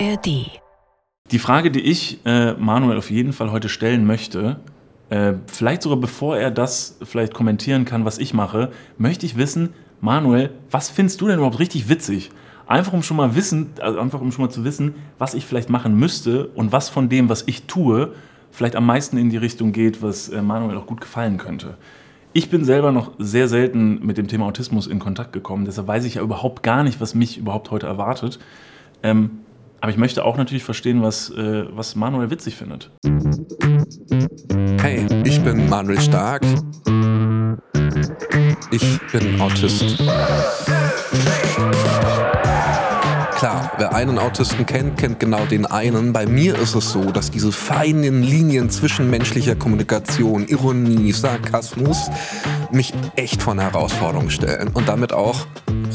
ARD. Die Frage, die ich äh, Manuel auf jeden Fall heute stellen möchte, äh, vielleicht sogar bevor er das vielleicht kommentieren kann, was ich mache, möchte ich wissen, Manuel, was findest du denn überhaupt richtig witzig? Einfach um schon mal wissen, also einfach um schon mal zu wissen, was ich vielleicht machen müsste und was von dem, was ich tue, vielleicht am meisten in die Richtung geht, was äh, Manuel auch gut gefallen könnte. Ich bin selber noch sehr selten mit dem Thema Autismus in Kontakt gekommen, deshalb weiß ich ja überhaupt gar nicht, was mich überhaupt heute erwartet. Ähm, aber ich möchte auch natürlich verstehen, was, äh, was Manuel witzig findet. Hey, ich bin Manuel Stark. Ich bin Autist. Klar, wer einen Autisten kennt, kennt genau den einen. Bei mir ist es so, dass diese feinen Linien zwischen menschlicher Kommunikation, Ironie, Sarkasmus mich echt vor eine Herausforderung stellen und damit auch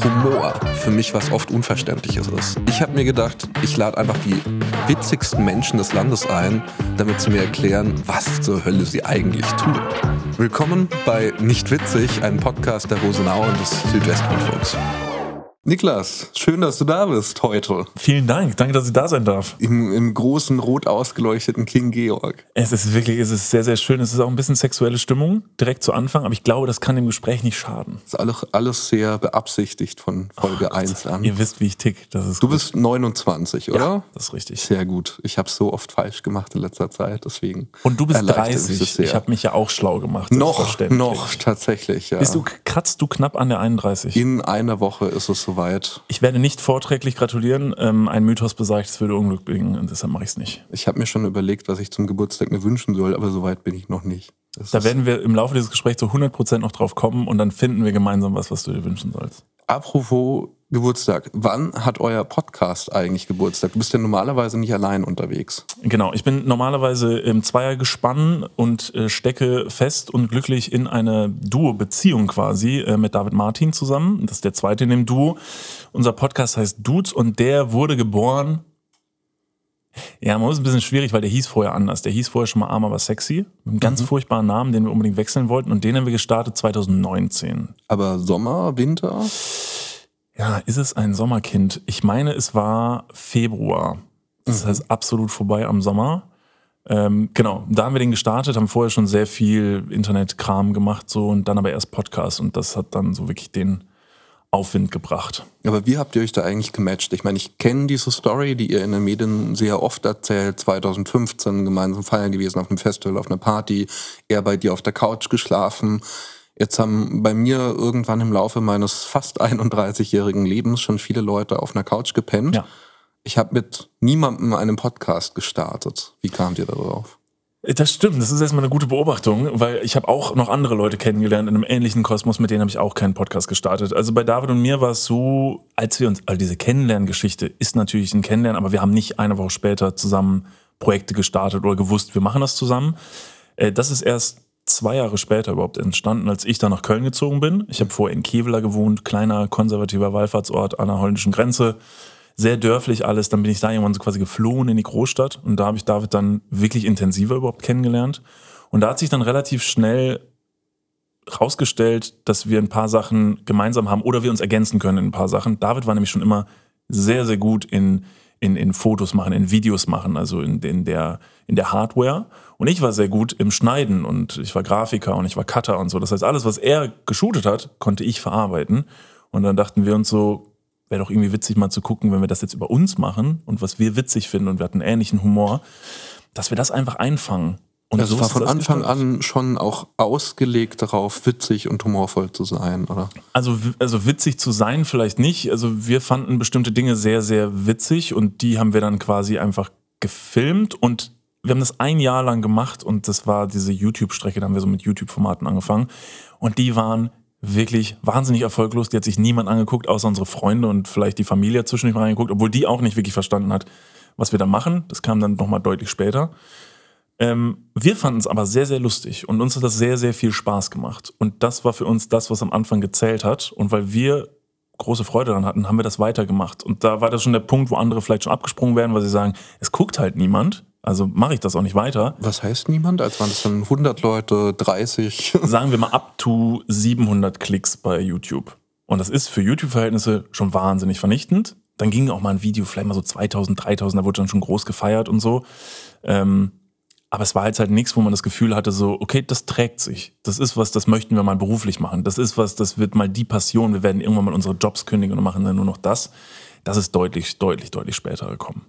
Humor für mich was oft Unverständliches ist. Ich habe mir gedacht, ich lade einfach die witzigsten Menschen des Landes ein, damit sie mir erklären, was zur Hölle sie eigentlich tun. Willkommen bei Nicht Witzig, einem Podcast der Rosenau und des Südwestrundfunks. Niklas, schön, dass du da bist heute. Vielen Dank, danke, dass ich da sein darf. Im, im großen, rot ausgeleuchteten King Georg. Es ist wirklich, es ist sehr, sehr schön. Es ist auch ein bisschen sexuelle Stimmung direkt zu Anfang, aber ich glaube, das kann dem Gespräch nicht schaden. Das ist alles, alles sehr beabsichtigt von Folge oh, 1 an. Ihr wisst, wie ich tick. Das ist du gut. bist 29, oder? Ja, das ist richtig. Sehr gut. Ich habe so oft falsch gemacht in letzter Zeit, deswegen. Und du bist 30. Ich habe mich ja auch schlau gemacht. Noch, noch, tatsächlich, ja. Bist du, kratzt du knapp an der 31? In einer Woche ist es soweit. Ich werde nicht vorträglich gratulieren. Ähm, ein Mythos besagt, es würde Unglück bringen und deshalb mache ich es nicht. Ich habe mir schon überlegt, was ich zum Geburtstag mir wünschen soll, aber soweit bin ich noch nicht. Das da werden wir im Laufe dieses Gesprächs zu 100% noch drauf kommen und dann finden wir gemeinsam was, was du dir wünschen sollst. Apropos Geburtstag. Wann hat euer Podcast eigentlich Geburtstag? Du bist ja normalerweise nicht allein unterwegs. Genau, ich bin normalerweise im Zweiergespann und äh, stecke fest und glücklich in eine Duo-Beziehung quasi äh, mit David Martin zusammen. Das ist der zweite in dem Duo. Unser Podcast heißt Dudes und der wurde geboren. Ja, man ist ein bisschen schwierig, weil der hieß vorher anders. Der hieß vorher schon mal Arm, aber sexy. Mit einem ganz mhm. furchtbaren Namen, den wir unbedingt wechseln wollten. Und den haben wir gestartet 2019. Aber Sommer, Winter? Ja, ist es ein Sommerkind? Ich meine, es war Februar. Das mhm. heißt absolut vorbei am Sommer. Ähm, genau, da haben wir den gestartet, haben vorher schon sehr viel Internetkram gemacht so und dann aber erst Podcast und das hat dann so wirklich den Aufwind gebracht. Aber wie habt ihr euch da eigentlich gematcht? Ich meine, ich kenne diese Story, die ihr in den Medien sehr oft erzählt. 2015 gemeinsam feiern gewesen auf einem Festival, auf einer Party, er bei dir auf der Couch geschlafen. Jetzt haben bei mir irgendwann im Laufe meines fast 31-jährigen Lebens schon viele Leute auf einer Couch gepennt. Ja. Ich habe mit niemandem einen Podcast gestartet. Wie kamt ihr darauf? Das stimmt, das ist erstmal eine gute Beobachtung, weil ich habe auch noch andere Leute kennengelernt in einem ähnlichen Kosmos, mit denen habe ich auch keinen Podcast gestartet. Also bei David und mir war es so, als wir uns, also diese Kennenlerngeschichte ist natürlich ein Kennenlernen, aber wir haben nicht eine Woche später zusammen Projekte gestartet oder gewusst, wir machen das zusammen. Äh, das ist erst zwei Jahre später überhaupt entstanden, als ich da nach Köln gezogen bin. Ich habe vorher in Kevela gewohnt, kleiner konservativer Wallfahrtsort an der holländischen Grenze. Sehr dörflich alles. Dann bin ich da irgendwann so quasi geflohen in die Großstadt und da habe ich David dann wirklich intensiver überhaupt kennengelernt. Und da hat sich dann relativ schnell rausgestellt, dass wir ein paar Sachen gemeinsam haben oder wir uns ergänzen können in ein paar Sachen. David war nämlich schon immer sehr, sehr gut in in, in Fotos machen, in Videos machen, also in, in, der, in der Hardware. Und ich war sehr gut im Schneiden und ich war Grafiker und ich war Cutter und so. Das heißt, alles, was er geshootet hat, konnte ich verarbeiten. Und dann dachten wir uns so, wäre doch irgendwie witzig mal zu gucken, wenn wir das jetzt über uns machen und was wir witzig finden und wir hatten ähnlichen Humor, dass wir das einfach einfangen und also so war von Anfang an schon auch ausgelegt darauf, witzig und humorvoll zu sein, oder? Also, also witzig zu sein vielleicht nicht. Also wir fanden bestimmte Dinge sehr, sehr witzig und die haben wir dann quasi einfach gefilmt und wir haben das ein Jahr lang gemacht und das war diese YouTube-Strecke, da haben wir so mit YouTube-Formaten angefangen und die waren wirklich wahnsinnig erfolglos. Die hat sich niemand angeguckt, außer unsere Freunde und vielleicht die Familie zwischendurch mal angeguckt, obwohl die auch nicht wirklich verstanden hat, was wir da machen. Das kam dann nochmal deutlich später. Ähm, wir fanden es aber sehr, sehr lustig und uns hat das sehr, sehr viel Spaß gemacht. Und das war für uns das, was am Anfang gezählt hat. Und weil wir große Freude daran hatten, haben wir das weitergemacht. Und da war das schon der Punkt, wo andere vielleicht schon abgesprungen werden, weil sie sagen, es guckt halt niemand. Also mache ich das auch nicht weiter. Was heißt niemand? Als waren das dann 100 Leute, 30? Sagen wir mal up to 700 Klicks bei YouTube. Und das ist für YouTube-Verhältnisse schon wahnsinnig vernichtend. dann ging auch mal ein Video, vielleicht mal so 2000, 3000, da wurde dann schon groß gefeiert und so. Ähm, aber es war jetzt halt nichts, wo man das Gefühl hatte, so, okay, das trägt sich. Das ist was, das möchten wir mal beruflich machen. Das ist was, das wird mal die Passion. Wir werden irgendwann mal unsere Jobs kündigen und machen dann nur noch das. Das ist deutlich, deutlich, deutlich später gekommen.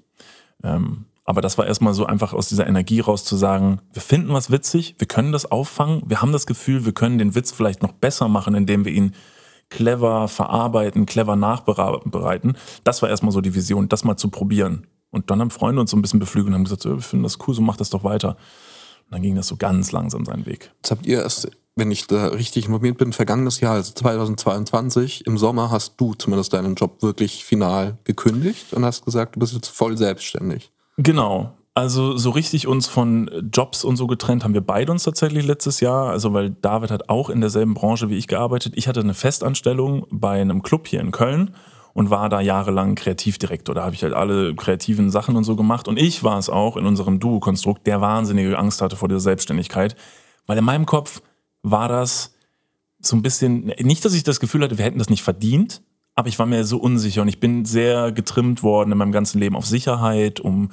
Ähm, aber das war erstmal so einfach aus dieser Energie raus zu sagen, wir finden was witzig, wir können das auffangen, wir haben das Gefühl, wir können den Witz vielleicht noch besser machen, indem wir ihn clever verarbeiten, clever nachbereiten. Das war erstmal so die Vision, das mal zu probieren. Und dann haben Freunde uns so ein bisschen beflügelt und haben gesagt, wir finden das cool, so mach das doch weiter. Und dann ging das so ganz langsam seinen Weg. Jetzt habt ihr erst, wenn ich da richtig involviert bin, vergangenes Jahr, also 2022, im Sommer hast du zumindest deinen Job wirklich final gekündigt und hast gesagt, du bist jetzt voll selbstständig. Genau. Also so richtig uns von Jobs und so getrennt haben wir beide uns tatsächlich letztes Jahr. Also weil David hat auch in derselben Branche wie ich gearbeitet. Ich hatte eine Festanstellung bei einem Club hier in Köln und war da jahrelang Kreativdirektor. Da habe ich halt alle kreativen Sachen und so gemacht. Und ich war es auch in unserem Duo-Konstrukt, der wahnsinnige Angst hatte vor dieser Selbstständigkeit. Weil in meinem Kopf war das so ein bisschen, nicht, dass ich das Gefühl hatte, wir hätten das nicht verdient, aber ich war mir so unsicher und ich bin sehr getrimmt worden in meinem ganzen Leben auf Sicherheit, um,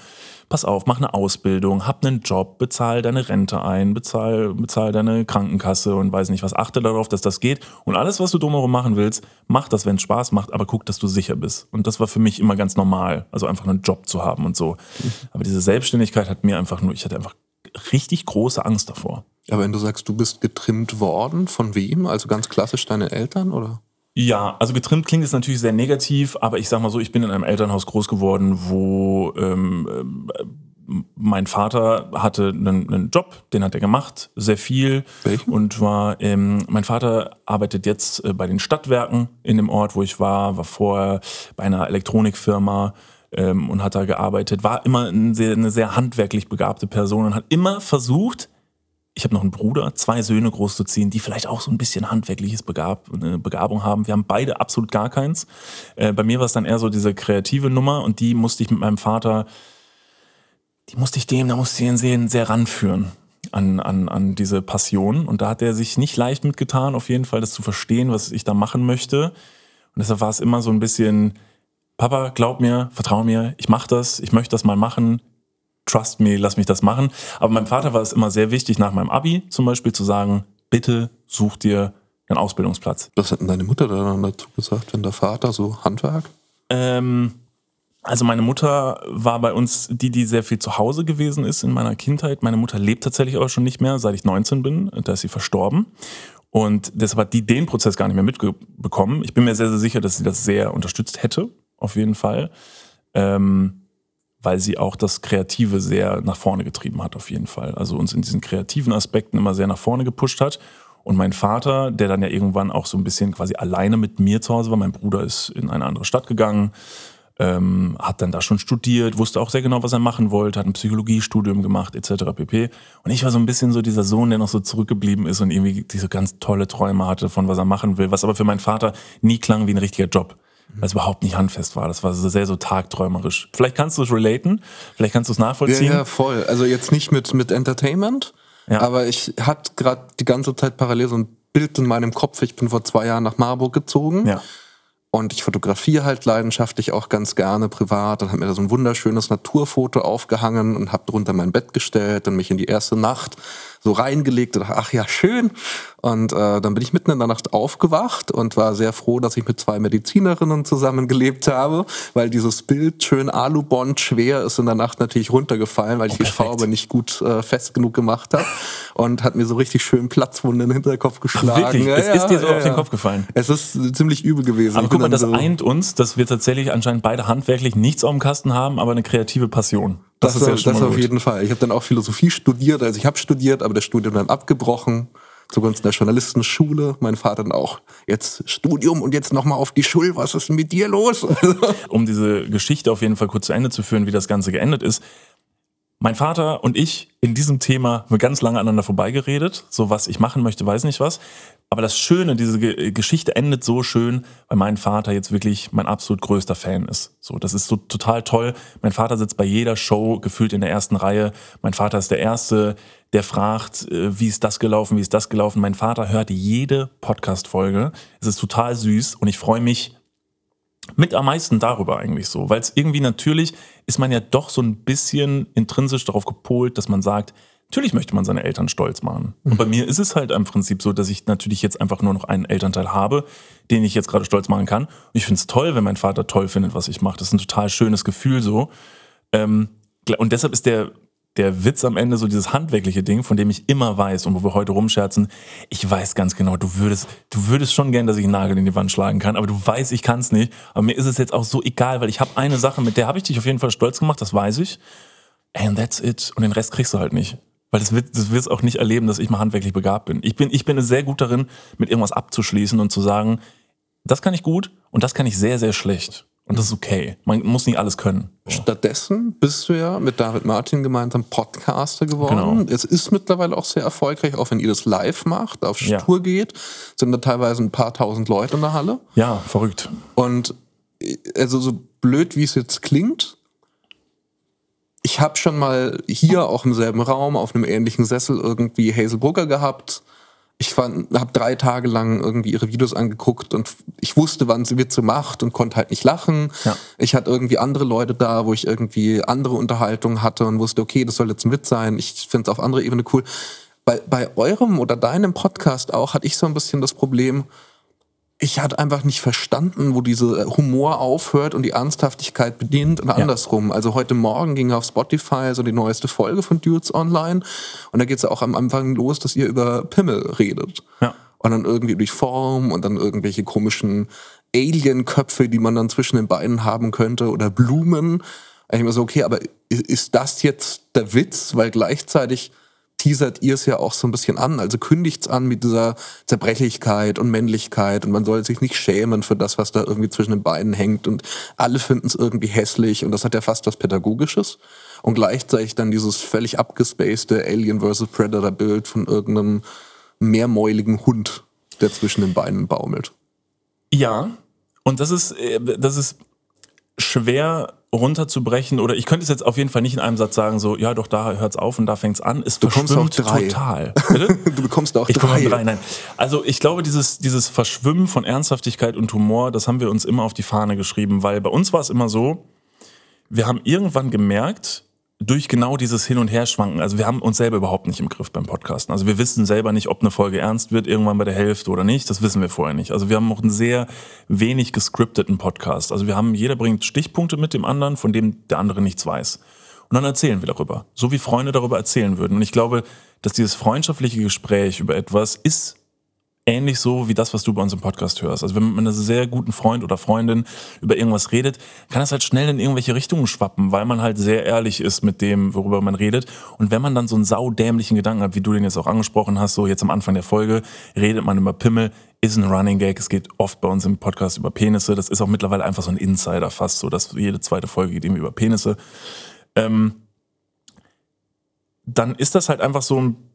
pass auf, mach eine Ausbildung, hab einen Job, bezahl deine Rente ein, bezahl, bezahl deine Krankenkasse und weiß nicht was, achte darauf, dass das geht und alles, was du drumherum machen willst, mach das, wenn es Spaß macht, aber guck, dass du sicher bist. Und das war für mich immer ganz normal, also einfach einen Job zu haben und so. Aber diese Selbstständigkeit hat mir einfach nur, ich hatte einfach richtig große Angst davor. Aber wenn du sagst, du bist getrimmt worden, von wem? Also ganz klassisch deine Eltern oder? Ja, also getrimmt klingt jetzt natürlich sehr negativ, aber ich sag mal so, ich bin in einem Elternhaus groß geworden, wo ähm, äh, mein Vater hatte einen, einen, Job, den hat er gemacht, sehr viel. Welchen? Und war, ähm, mein Vater arbeitet jetzt äh, bei den Stadtwerken in dem Ort, wo ich war, war vorher bei einer Elektronikfirma ähm, und hat da gearbeitet, war immer ein sehr, eine sehr handwerklich begabte Person und hat immer versucht, ich habe noch einen Bruder, zwei Söhne großzuziehen, die vielleicht auch so ein bisschen handwerkliches Begab, eine Begabung haben. Wir haben beide absolut gar keins. Äh, bei mir war es dann eher so diese kreative Nummer und die musste ich mit meinem Vater, die musste ich dem, da musste ich ihn sehen, sehr ranführen an, an, an diese Passion. Und da hat er sich nicht leicht mitgetan, auf jeden Fall das zu verstehen, was ich da machen möchte. Und deshalb war es immer so ein bisschen, Papa, glaub mir, vertrau mir, ich mach das, ich möchte das mal machen, trust me, lass mich das machen. Aber meinem Vater war es immer sehr wichtig, nach meinem Abi zum Beispiel zu sagen, bitte such dir einen Ausbildungsplatz. Was hat denn deine Mutter dann dazu gesagt, wenn der Vater so Handwerk? Ähm, also meine Mutter war bei uns die, die sehr viel zu Hause gewesen ist in meiner Kindheit. Meine Mutter lebt tatsächlich aber schon nicht mehr, seit ich 19 bin. Da ist sie verstorben. Und deshalb hat die den Prozess gar nicht mehr mitbekommen. Ich bin mir sehr, sehr sicher, dass sie das sehr unterstützt hätte, auf jeden Fall. Ähm, weil sie auch das Kreative sehr nach vorne getrieben hat, auf jeden Fall. Also uns in diesen kreativen Aspekten immer sehr nach vorne gepusht hat. Und mein Vater, der dann ja irgendwann auch so ein bisschen quasi alleine mit mir zu Hause war, mein Bruder ist in eine andere Stadt gegangen, ähm, hat dann da schon studiert, wusste auch sehr genau, was er machen wollte, hat ein Psychologiestudium gemacht, etc. pp. Und ich war so ein bisschen so dieser Sohn, der noch so zurückgeblieben ist und irgendwie diese ganz tolle Träume hatte von was er machen will, was aber für meinen Vater nie klang wie ein richtiger Job weil es überhaupt nicht handfest war. Das war so sehr so tagträumerisch. Vielleicht kannst du es relaten, vielleicht kannst du es nachvollziehen. Ja, ja, voll. Also jetzt nicht mit, mit Entertainment, ja. aber ich hatte gerade die ganze Zeit parallel so ein Bild in meinem Kopf. Ich bin vor zwei Jahren nach Marburg gezogen. Ja. Und ich fotografiere halt leidenschaftlich auch ganz gerne privat. Dann habe mir da so ein wunderschönes Naturfoto aufgehangen und habe drunter mein Bett gestellt und mich in die erste Nacht so reingelegt und dachte, ach ja, schön. Und äh, dann bin ich mitten in der Nacht aufgewacht und war sehr froh, dass ich mit zwei Medizinerinnen zusammengelebt habe, weil dieses Bild schön Alubond schwer ist in der Nacht natürlich runtergefallen, weil ich oh, die Schraube nicht gut äh, fest genug gemacht habe und hat mir so richtig schön Platzwunde in den Hinterkopf geschlagen. Ach, wirklich? Ja, es ja, ist dir so ja, auf den Kopf gefallen? Es ist ziemlich übel gewesen. Aber ich guck mal, das so eint uns, dass wir tatsächlich anscheinend beide handwerklich nichts auf dem Kasten haben, aber eine kreative Passion. Das, das ist ja schon das mal auf gut. jeden Fall. Ich habe dann auch Philosophie studiert, also ich habe studiert, aber das Studium dann abgebrochen zugunsten der Journalistenschule. Mein Vater dann auch jetzt Studium und jetzt nochmal auf die Schule. Was ist denn mit dir los? um diese Geschichte auf jeden Fall kurz zu Ende zu führen, wie das Ganze geendet ist. Mein Vater und ich in diesem Thema haben ganz lange aneinander vorbeigeredet. So was ich machen möchte, weiß nicht was. Aber das Schöne, diese Geschichte endet so schön, weil mein Vater jetzt wirklich mein absolut größter Fan ist. So, das ist so total toll. Mein Vater sitzt bei jeder Show gefühlt in der ersten Reihe. Mein Vater ist der Erste, der fragt, äh, wie ist das gelaufen, wie ist das gelaufen. Mein Vater hört jede Podcast-Folge. Es ist total süß und ich freue mich Mit am meisten darüber eigentlich so, weil es irgendwie natürlich ist man ja doch so ein bisschen intrinsisch darauf gepolt, dass man sagt, natürlich möchte man seine Eltern stolz machen. Und bei mir ist es halt im Prinzip so, dass ich natürlich jetzt einfach nur noch einen Elternteil habe, den ich jetzt gerade stolz machen kann. Und ich finde es toll, wenn mein Vater toll findet, was ich mache. Das ist ein total schönes Gefühl so. Ähm, und deshalb ist der der Witz am Ende so dieses handwerkliche Ding, von dem ich immer weiß und wo wir heute rumscherzen, ich weiß ganz genau, du würdest, du würdest schon gern, dass ich einen Nagel in die Wand schlagen kann, aber du weißt, ich kann es nicht. Aber mir ist es jetzt auch so egal, weil ich habe eine Sache, mit der habe ich dich auf jeden Fall stolz gemacht, das weiß ich. And that's it. Und den Rest kriegst du halt nicht. Weil das, wird, das wirst auch nicht erleben, dass ich mal handwerklich begabt bin. Ich bin, ich bin sehr gut darin, mit irgendwas abzuschließen und zu sagen, das kann ich gut und das kann ich sehr, sehr schlecht. Und das ist okay. Man muss nicht alles können. Stattdessen bist du ja mit David Martin gemeinsam Podcaster geworden. Genau. Es ist mittlerweile auch sehr erfolgreich, auch wenn ihr das live macht, auf ja. Tour geht, sind da teilweise ein paar tausend Leute in der Halle. Ja, verrückt. Und also so blöd, wie es jetzt klingt, ich habe schon mal hier auch im selben Raum auf einem ähnlichen Sessel irgendwie Hazel Brugger gehabt ich habe drei Tage lang irgendwie ihre Videos angeguckt und ich wusste, wann sie Witze macht und konnte halt nicht lachen. Ja. Ich hatte irgendwie andere Leute da, wo ich irgendwie andere Unterhaltungen hatte und wusste, okay, das soll jetzt ein Witz sein. Ich finde es auf andere Ebene cool. Bei, bei eurem oder deinem Podcast auch hatte ich so ein bisschen das Problem, ich hatte einfach nicht verstanden, wo diese Humor aufhört und die Ernsthaftigkeit beginnt und andersrum. Ja. Also heute Morgen ging auf Spotify so die neueste Folge von Dudes Online und da geht es ja auch am Anfang los, dass ihr über Pimmel redet. Ja. Und dann irgendwie durch Form und dann irgendwelche komischen Alien-Köpfe, die man dann zwischen den Beinen haben könnte oder Blumen. Ich mir so, okay, aber ist das jetzt der Witz? Weil gleichzeitig teasert ihr es ja auch so ein bisschen an. Also kündigt's an mit dieser Zerbrechlichkeit und Männlichkeit und man soll sich nicht schämen für das, was da irgendwie zwischen den Beinen hängt und alle finden es irgendwie hässlich und das hat ja fast was Pädagogisches. Und gleichzeitig dann dieses völlig abgespacede Alien vs. Predator Bild von irgendeinem mehrmäuligen Hund, der zwischen den Beinen baumelt. Ja, und das ist, äh, das ist schwer runterzubrechen oder ich könnte es jetzt auf jeden Fall nicht in einem Satz sagen, so, ja doch, da hört es auf und da fängt es an. Es du bekommst auch drei. total. du bekommst auch ich drei. drei. Nein. Also ich glaube, dieses, dieses Verschwimmen von Ernsthaftigkeit und Humor, das haben wir uns immer auf die Fahne geschrieben, weil bei uns war es immer so, wir haben irgendwann gemerkt, durch genau dieses Hin- und Herschwanken, also wir haben uns selber überhaupt nicht im Griff beim Podcasten. Also wir wissen selber nicht, ob eine Folge ernst wird irgendwann bei der Hälfte oder nicht. Das wissen wir vorher nicht. Also wir haben auch einen sehr wenig gescripteten Podcast. Also wir haben, jeder bringt Stichpunkte mit dem anderen, von dem der andere nichts weiß. Und dann erzählen wir darüber. So wie Freunde darüber erzählen würden. Und ich glaube, dass dieses freundschaftliche Gespräch über etwas ist ähnlich so wie das, was du bei uns im Podcast hörst. Also wenn man mit einem sehr guten Freund oder Freundin über irgendwas redet, kann das halt schnell in irgendwelche Richtungen schwappen, weil man halt sehr ehrlich ist mit dem, worüber man redet. Und wenn man dann so einen saudämlichen Gedanken hat, wie du den jetzt auch angesprochen hast, so jetzt am Anfang der Folge, redet man über Pimmel, ist ein Running Gag. Es geht oft bei uns im Podcast über Penisse. Das ist auch mittlerweile einfach so ein Insider fast so, dass jede zweite Folge geht irgendwie über Penisse. Ähm, dann ist das halt einfach so ein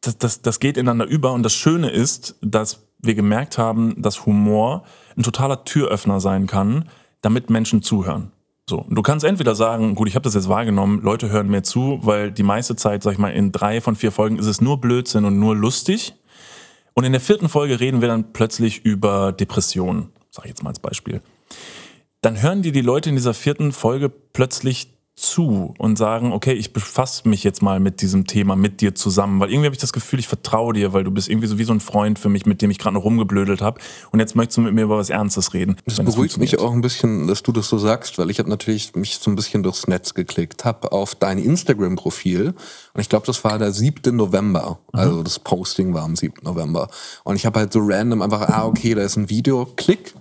das, das, das geht ineinander über. Und das Schöne ist, dass wir gemerkt haben, dass Humor ein totaler Türöffner sein kann, damit Menschen zuhören. So, du kannst entweder sagen, gut, ich habe das jetzt wahrgenommen, Leute hören mir zu, weil die meiste Zeit, sag ich mal, in drei von vier Folgen ist es nur Blödsinn und nur lustig. Und in der vierten Folge reden wir dann plötzlich über Depressionen, sag ich jetzt mal als Beispiel. Dann hören dir die Leute in dieser vierten Folge plötzlich zu und sagen, okay, ich befasse mich jetzt mal mit diesem Thema mit dir zusammen, weil irgendwie habe ich das Gefühl, ich vertraue dir, weil du bist irgendwie so wie so ein Freund für mich, mit dem ich gerade noch rumgeblödelt habe und jetzt möchtest du mit mir über was Ernstes reden. Das beruhigt mich auch ein bisschen, dass du das so sagst, weil ich habe natürlich mich so ein bisschen durchs Netz geklickt, habe auf dein Instagram-Profil und ich glaube, das war der 7. November, mhm. also das Posting war am 7. November und ich habe halt so random einfach, ah okay, da ist ein Video, klick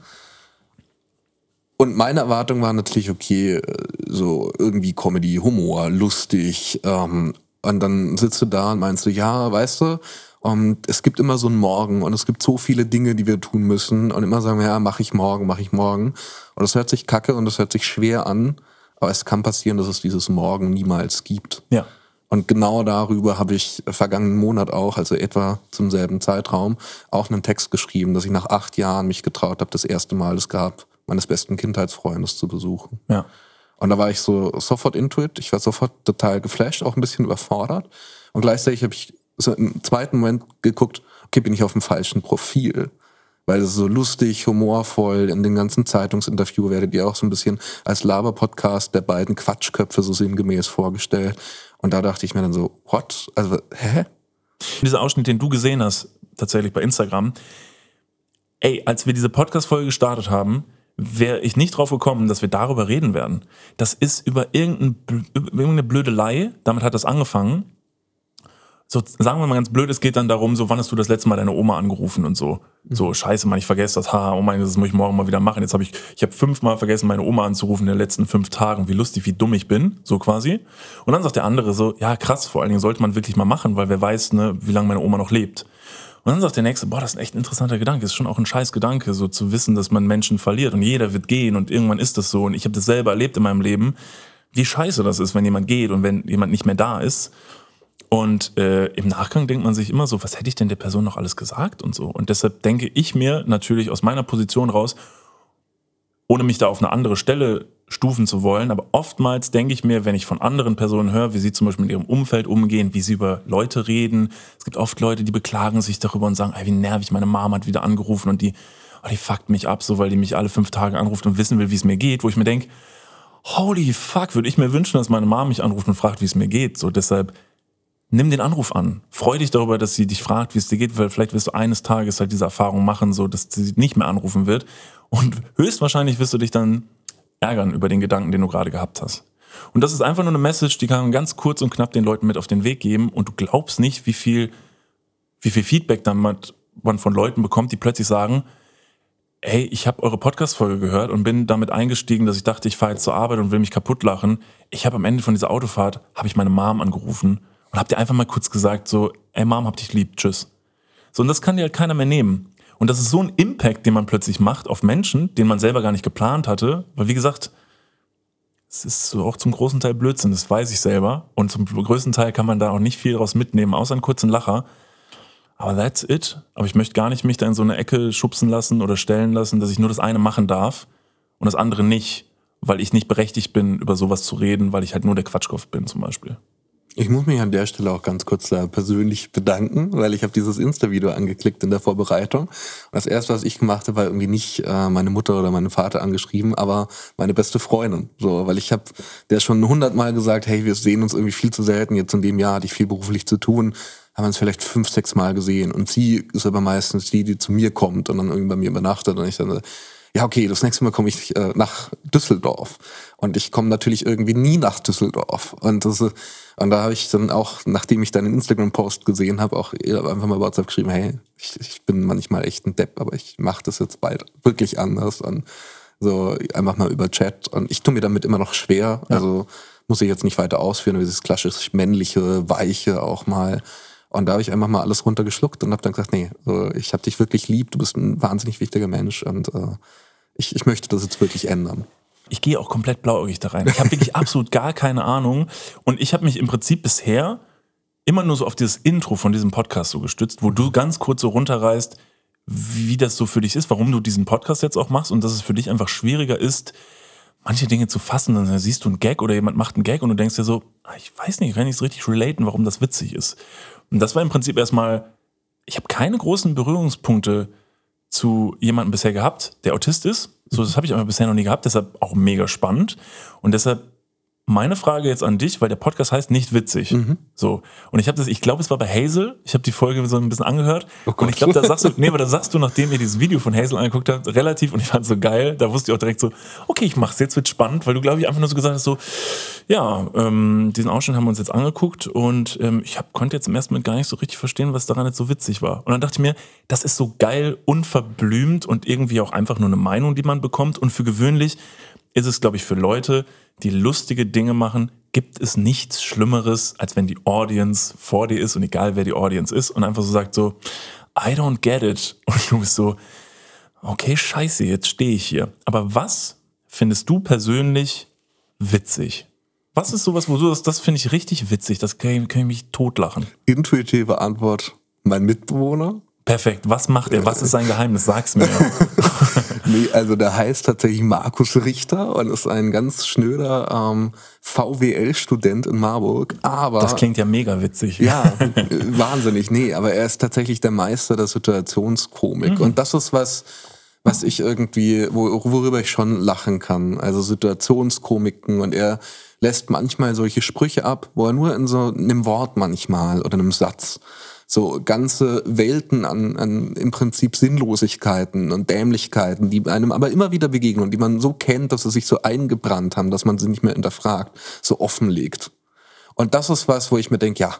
und meine Erwartung war natürlich, okay, so irgendwie Comedy, Humor, lustig. Ähm, und dann sitzt du da und meinst du, ja, weißt du, und es gibt immer so einen Morgen und es gibt so viele Dinge, die wir tun müssen und immer sagen wir, ja, mach ich morgen, mach ich morgen. Und das hört sich kacke und das hört sich schwer an, aber es kann passieren, dass es dieses Morgen niemals gibt. Ja. Und genau darüber habe ich vergangenen Monat auch, also etwa zum selben Zeitraum, auch einen Text geschrieben, dass ich nach acht Jahren mich getraut habe, das erste Mal es gab, meines besten Kindheitsfreundes zu besuchen. Ja. Und da war ich so sofort into it. Ich war sofort total geflasht, auch ein bisschen überfordert. Und gleichzeitig habe ich so im zweiten Moment geguckt, okay, bin ich auf dem falschen Profil? weil es so lustig, humorvoll, in den ganzen Zeitungsinterview werdet ihr auch so ein bisschen als Laber-Podcast der beiden Quatschköpfe so sinngemäß vorgestellt. Und da dachte ich mir dann so, what? Also, hä? Dieser Ausschnitt, den du gesehen hast, tatsächlich bei Instagram, ey, als wir diese Podcast-Folge gestartet haben, wäre ich nicht drauf gekommen, dass wir darüber reden werden. Das ist über irgendein, irgendeine Blödelei, damit hat das angefangen. So, sagen wir mal ganz blöd, es geht dann darum, so, wann hast du das letzte Mal deine Oma angerufen und so. So, scheiße, Mann, ich vergesse das, ha, oh mein, das muss ich morgen mal wieder machen. Jetzt habe ich, ich habe fünfmal vergessen, meine Oma anzurufen in den letzten fünf Tagen. Wie lustig, wie dumm ich bin, so quasi. Und dann sagt der andere so, ja, krass, vor allen Dingen sollte man wirklich mal machen, weil wer weiß, ne, wie lange meine Oma noch lebt. Und dann sagt der Nächste, boah, das ist ein echt interessanter Gedanke. Das ist schon auch ein scheiß Gedanke, so zu wissen, dass man Menschen verliert und jeder wird gehen und irgendwann ist das so. Und ich habe das selber erlebt in meinem Leben, wie scheiße das ist, wenn jemand geht und wenn jemand nicht mehr da ist. Und äh, im Nachgang denkt man sich immer so, was hätte ich denn der Person noch alles gesagt und so. Und deshalb denke ich mir natürlich aus meiner Position raus, ohne mich da auf eine andere Stelle stufen zu wollen, aber oftmals denke ich mir, wenn ich von anderen Personen höre, wie sie zum Beispiel mit ihrem Umfeld umgehen, wie sie über Leute reden, es gibt oft Leute, die beklagen sich darüber und sagen, ey, wie nervig, meine Mom hat wieder angerufen und die, oh, die fuckt mich ab, so weil die mich alle fünf Tage anruft und wissen will, wie es mir geht, wo ich mir denke, holy fuck, würde ich mir wünschen, dass meine Mom mich anruft und fragt, wie es mir geht. So deshalb nimm den Anruf an. Freu dich darüber, dass sie dich fragt, wie es dir geht, weil vielleicht wirst du eines Tages halt diese Erfahrung machen, so dass sie nicht mehr anrufen wird. Und höchstwahrscheinlich wirst du dich dann ärgern über den Gedanken, den du gerade gehabt hast. Und das ist einfach nur eine Message, die kann man ganz kurz und knapp den Leuten mit auf den Weg geben und du glaubst nicht, wie viel, wie viel Feedback dann man von Leuten bekommt, die plötzlich sagen, hey, ich habe eure Podcast-Folge gehört und bin damit eingestiegen, dass ich dachte, ich fahre jetzt zur Arbeit und will mich kaputt lachen. Ich habe am Ende von dieser Autofahrt, habe ich meine Mom angerufen und habe dir einfach mal kurz gesagt, so, ey Mom, hab dich lieb, tschüss. So, und das kann dir halt keiner mehr nehmen. Und das ist so ein Impact, den man plötzlich macht auf Menschen, den man selber gar nicht geplant hatte. Weil wie gesagt, es ist auch zum großen Teil Blödsinn, das weiß ich selber. Und zum größten Teil kann man da auch nicht viel draus mitnehmen, außer einen kurzen Lacher. Aber that's it. Aber ich möchte gar nicht mich da in so eine Ecke schubsen lassen oder stellen lassen, dass ich nur das eine machen darf und das andere nicht, weil ich nicht berechtigt bin, über sowas zu reden, weil ich halt nur der Quatschkopf bin zum Beispiel. Ich muss mich an der Stelle auch ganz kurz da persönlich bedanken, weil ich habe dieses Insta-Video angeklickt in der Vorbereitung. Und das erste, was ich gemacht habe, war irgendwie nicht äh, meine Mutter oder meinen Vater angeschrieben, aber meine beste Freundin. So, weil ich habe der schon hundertmal gesagt, hey, wir sehen uns irgendwie viel zu selten. Jetzt in dem Jahr hatte ich viel beruflich zu tun, haben wir uns vielleicht fünf, sechs Mal gesehen. Und sie ist aber meistens die, die zu mir kommt und dann irgendwie bei mir übernachtet. Und ich dann ja, okay, das nächste Mal komme ich äh, nach Düsseldorf. Und ich komme natürlich irgendwie nie nach Düsseldorf. Und, das, und da habe ich dann auch, nachdem ich deinen Instagram-Post gesehen habe, auch einfach mal WhatsApp geschrieben, hey, ich, ich bin manchmal echt ein Depp, aber ich mache das jetzt bald wirklich anders. Und so einfach mal über Chat. Und ich tue mir damit immer noch schwer. Ja. Also muss ich jetzt nicht weiter ausführen, dieses klassisch männliche, weiche auch mal. Und da habe ich einfach mal alles runtergeschluckt und habe dann gesagt, nee, ich habe dich wirklich lieb, du bist ein wahnsinnig wichtiger Mensch und äh, ich, ich möchte das jetzt wirklich ändern. Ich gehe auch komplett blauäugig da rein. Ich habe wirklich absolut gar keine Ahnung. Und ich habe mich im Prinzip bisher immer nur so auf dieses Intro von diesem Podcast so gestützt, wo du ganz kurz so runterreißt, wie das so für dich ist, warum du diesen Podcast jetzt auch machst und dass es für dich einfach schwieriger ist, manche Dinge zu fassen. Dann siehst du einen Gag oder jemand macht einen Gag und du denkst dir so, ah, ich weiß nicht, ich kann nicht so richtig relaten, warum das witzig ist. Und das war im Prinzip erstmal, ich habe keine großen Berührungspunkte zu jemandem bisher gehabt, der Autist ist. So, das habe ich aber bisher noch nie gehabt, deshalb auch mega spannend. Und deshalb meine Frage jetzt an dich, weil der Podcast heißt nicht witzig. Mhm. So. Und ich habe das, ich glaube, es war bei Hazel. Ich habe die Folge so ein bisschen angehört. Oh und ich glaube, da sagst du, nee, aber da sagst du, nachdem ihr dieses Video von Hazel angeguckt habt, relativ, und ich fand es so geil, da wusste ich auch direkt so, okay, ich mach's, jetzt wird spannend, weil du, glaube ich, einfach nur so gesagt hast, so, ja, ähm, diesen Ausschnitt haben wir uns jetzt angeguckt und ähm, ich hab, konnte jetzt im ersten Moment gar nicht so richtig verstehen, was daran jetzt so witzig war. Und dann dachte ich mir, das ist so geil, unverblümt und irgendwie auch einfach nur eine Meinung, die man bekommt. Und für gewöhnlich ist es, glaube ich, für Leute, die lustige Dinge machen, gibt es nichts Schlimmeres, als wenn die Audience vor dir ist und egal wer die Audience ist und einfach so sagt so, I don't get it. Und du bist so, okay, scheiße, jetzt stehe ich hier. Aber was findest du persönlich witzig? Was ist sowas, wo du das, das finde ich richtig witzig, das kann, kann ich mich totlachen. Intuitive Antwort, mein Mitbewohner, Perfekt. Was macht er? Was ist sein Geheimnis? Sag's mir. nee, also der heißt tatsächlich Markus Richter und ist ein ganz schnöder ähm, VWL-Student in Marburg. Aber das klingt ja mega witzig. Ja, wahnsinnig. Nee, aber er ist tatsächlich der Meister der Situationskomik. Mhm. Und das ist was, was ich irgendwie, worüber ich schon lachen kann. Also Situationskomiken und er lässt manchmal solche Sprüche ab, wo er nur in so einem Wort manchmal oder einem Satz so ganze Welten an, an im Prinzip Sinnlosigkeiten und Dämlichkeiten, die einem aber immer wieder begegnen und die man so kennt, dass sie sich so eingebrannt haben, dass man sie nicht mehr hinterfragt, so offenlegt. Und das ist was, wo ich mir denke, ja,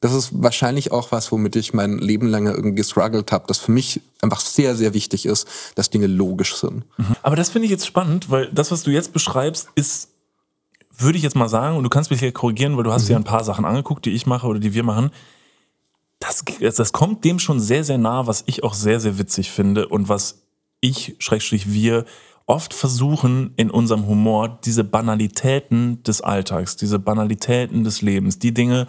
das ist wahrscheinlich auch was, womit ich mein Leben lang irgendwie gestruggelt habe, dass für mich einfach sehr, sehr wichtig ist, dass Dinge logisch sind. Mhm. Aber das finde ich jetzt spannend, weil das, was du jetzt beschreibst, ist, würde ich jetzt mal sagen, und du kannst mich hier korrigieren, weil du hast mhm. dir ein paar Sachen angeguckt, die ich mache oder die wir machen, das, das kommt dem schon sehr, sehr nah, was ich auch sehr, sehr witzig finde und was ich, Schrägstrich wir, oft versuchen in unserem Humor diese Banalitäten des Alltags, diese Banalitäten des Lebens, die Dinge,